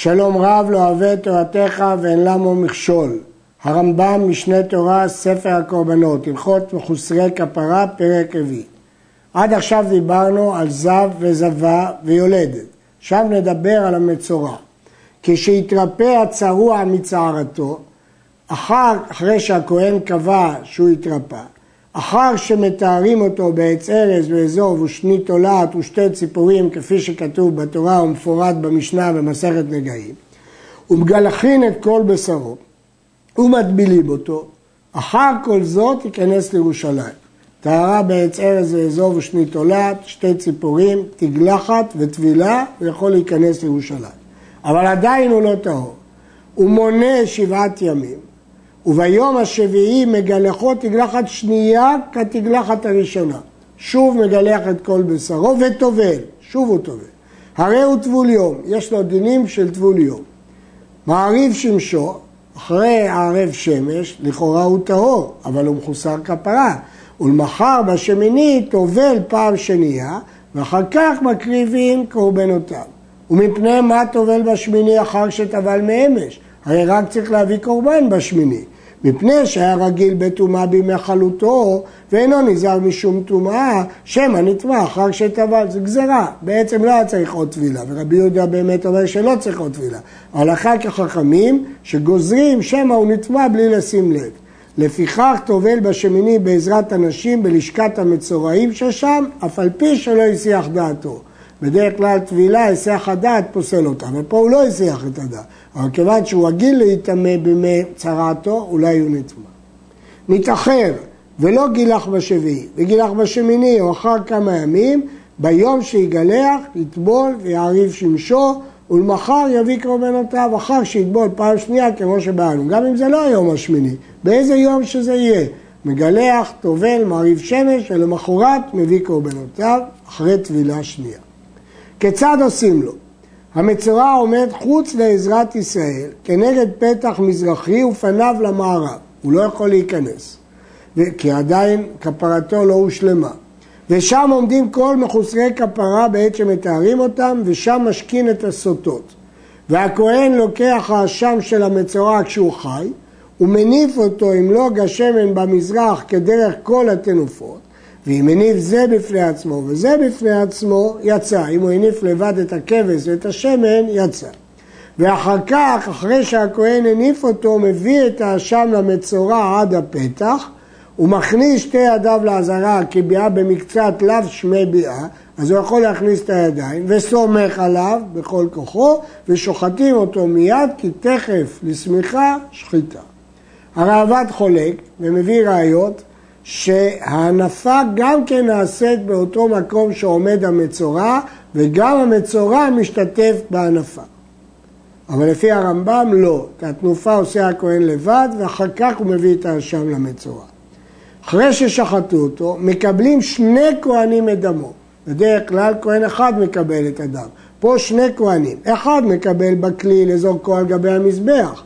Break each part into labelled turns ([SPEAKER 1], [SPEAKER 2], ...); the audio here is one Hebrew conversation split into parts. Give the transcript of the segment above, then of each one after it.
[SPEAKER 1] שלום רב לא אוהב את תורתך ואין למו מכשול. הרמב"ם, משנה תורה, ספר הקורבנות, הלכות מחוסרי כפרה, פרק רביעי. עד עכשיו דיברנו על זב וזבה ויולדת. עכשיו נדבר על המצורע. כשיתרפא הצרוע מצערתו, אחר, אחרי שהכהן קבע שהוא התרפא, אחר שמתארים אותו בעץ ארז ואזוב ושני תולעת ושתי ציפורים כפי שכתוב בתורה ומפורט במשנה במסכת נגעים ומגלחין את כל בשרו ומטבילים אותו אחר כל זאת ייכנס לירושלים טהרה בעץ ארז ואזוב ושני תולעת, שתי ציפורים, תגלחת וטבילה, הוא יכול להיכנס לירושלים. אבל עדיין הוא לא טהור. הוא מונה שבעת ימים, וביום השביעי מגלחו תגלחת שנייה כתגלחת הראשונה. שוב מגלח את כל בשרו וטובל, שוב הוא טובל. הרי הוא טבול יום, יש לו דינים של טבול יום. מעריב שמשו, אחרי ערב שמש, לכאורה הוא טהור, אבל הוא מחוסר כפרה. ולמחר בשמיני טובל פעם שנייה, ואחר כך מקריבים קורבנותיו. ומפני מה טובל בשמיני אחר שטבל מאמש? הרי רק צריך להביא קורבן בשמיני. מפני שהיה רגיל בטומאה בימי חלוטו ואינו נזהר משום טומאה, שמא נטמע אחר שטבל, זה גזרה. בעצם לא היה צריך עוד טבילה, ורבי יהודה באמת אומר שלא צריך עוד טבילה. אבל אחר כך חכמים שגוזרים שמא הוא נטמע בלי לשים לב. לפיכך טובל בשמיני בעזרת אנשים בלשכת המצורעים ששם, אף על פי שלא הסיח דעתו. בדרך כלל טבילה, היסח הדעת פוסל אותה, ופה הוא לא הסיח את הדעת. אבל כיוון שהוא רגיל להיטמא בימי צרעתו, אולי הוא נטמא. מתאחר ולא גילח בשביעי, וגילח בשמיני או אחר כמה ימים, ביום שיגלח, יטבול ויעריב שמשו, ולמחר יביא קורבנותיו, אחר שיטבול פעם שנייה כמו שבאנו, גם אם זה לא היום השמיני, באיזה יום שזה יהיה. מגלח, טובל, מעריב שמש, ולמחרת מביא קורבנותיו אחרי טבילה שנייה. כיצד עושים לו? המצורע עומד חוץ לעזרת ישראל כנגד פתח מזרחי ופניו למערב, הוא לא יכול להיכנס, כי עדיין כפרתו לא הושלמה. ושם עומדים כל מחוסרי כפרה בעת שמתארים אותם, ושם משכין את הסוטות. והכהן לוקח האשם של המצורע כשהוא חי, ומניף אותו עם לוג השמן במזרח כדרך כל התנופות, ואם הניף זה בפני עצמו וזה בפני עצמו, יצא. אם הוא הניף לבד את הכבש ואת השמן, יצא. ואחר כך, אחרי שהכהן הניף אותו, מביא את האשם למצורע עד הפתח, הוא מכניס שתי ידיו לעזרה כביאה במקצת לאו שמי ביאה, אז הוא יכול להכניס את הידיים וסומך עליו בכל כוחו ושוחטים אותו מיד כי תכף לשמיכה שחיטה. הראב"ד חולק ומביא ראיות שההנפה גם כן נעשית באותו מקום שעומד המצורע וגם המצורע משתתף בהנפה. אבל לפי הרמב"ם לא, את התנופה עושה הכהן לבד ואחר כך הוא מביא את האשם למצורע. אחרי ששחטו אותו, מקבלים שני כהנים את דמו. בדרך כלל כהן אחד מקבל את הדם. פה שני כהנים, אחד מקבל בכלי לזורקו על גבי המזבח,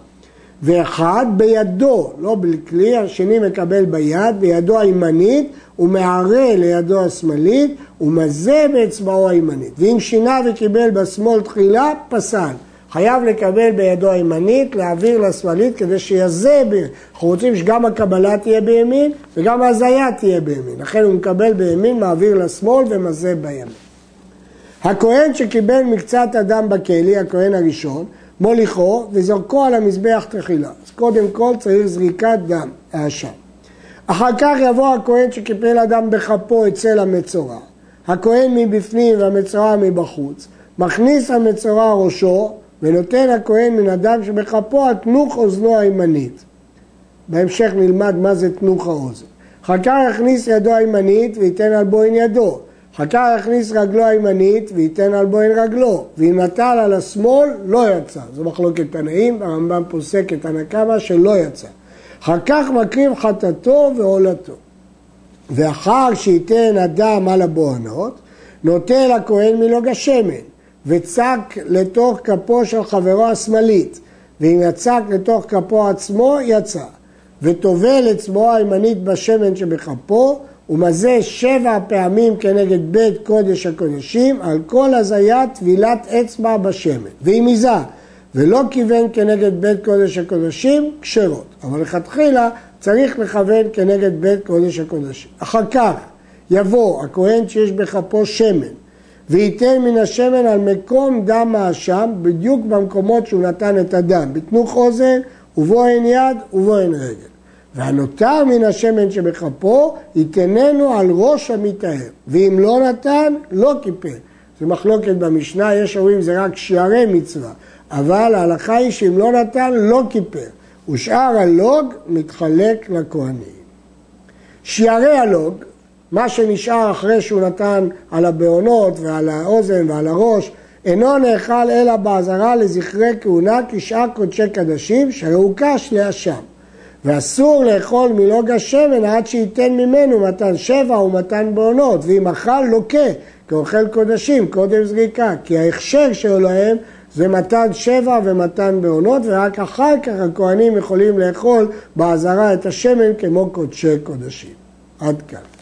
[SPEAKER 1] ואחד בידו, לא בכלי, השני מקבל ביד, בידו הימנית, הוא מערה לידו השמאלית, ומזה באצבעו הימנית. ואם שינה וקיבל בשמאל תחילה, פסל. חייב לקבל בידו הימנית, להעביר לשמאלית כדי שיזה, אנחנו רוצים שגם הקבלה תהיה בימין וגם ההזיה תהיה בימין. לכן הוא מקבל בימין, מעביר לשמאל ומזה בימין. הכהן שקיבל מקצת אדם בכלי, הכהן הראשון, מוליכו וזרקו על המזבח תחילה. אז קודם כל צריך זריקת דם, האשם. אחר כך יבוא הכהן שקיפל אדם בכפו אצל המצורע. הכהן מבפנים והמצורע מבחוץ. מכניס המצורע ראשו ונותן הכהן מן הדם שבכפו על תנוך אוזנו הימנית. בהמשך נלמד מה זה תנוך האוזן. אחר כך יכניס ידו הימנית וייתן על בוין ידו. אחר כך יכניס רגלו הימנית וייתן על בוין רגלו, ואם נטל על השמאל לא יצא. זו מחלוקת תנאים, הרמב"ם פוסק את הנקמה שלא יצא. אחר כך מקריב חטאתו ועולתו. ואחר שייתן הדם על הבוהנות, נוטל הכהן מלוג השמן, וצק לתוך כפו של חברו השמאלית, ואם יצק לתוך כפו עצמו, יצא. וטובל אצבעו הימנית בשמן שבכפו, ומזה שבע פעמים כנגד בית קודש הקודשים, על כל הזיית טבילת אצבע בשמן. והיא מזה, ולא כיוון כנגד בית קודש הקודשים, כשרות. אבל לכתחילה צריך לכוון כנגד בית קודש הקודשים. אחר כך יבוא הכהן שיש בכפו שמן וייתן מן השמן על מקום דם האשם בדיוק במקומות שהוא נתן את הדם, בתנוך אוזן ובו אין יד ובו אין רגל. והנותר מן השמן שבכפו ייתננו על ראש המטהר, ואם לא נתן, לא כיפר. זו מחלוקת במשנה, יש אומרים זה רק שערי מצווה, אבל ההלכה היא שאם לא נתן, לא כיפר. ושאר הלוג מתחלק לכהנים. שערי הלוג, מה שנשאר אחרי שהוא נתן על הבעונות ועל האוזן ועל הראש, אינו נאכל אלא באזהרה לזכרי כהונה כשאר קודשי קדשים, שהרי קש לאשם. ואסור לאכול מלוג השמן עד שייתן ממנו מתן שבע ומתן בעונות, ואם אכל לוקה, כאוכל קודשים, קודם זריקה, כי ההכשר שלו להם זה מתן שבע ומתן בעונות, ורק אחר כך הכהנים יכולים לאכול באזהרה את השמן כמו קודשי קודשים. עד כאן.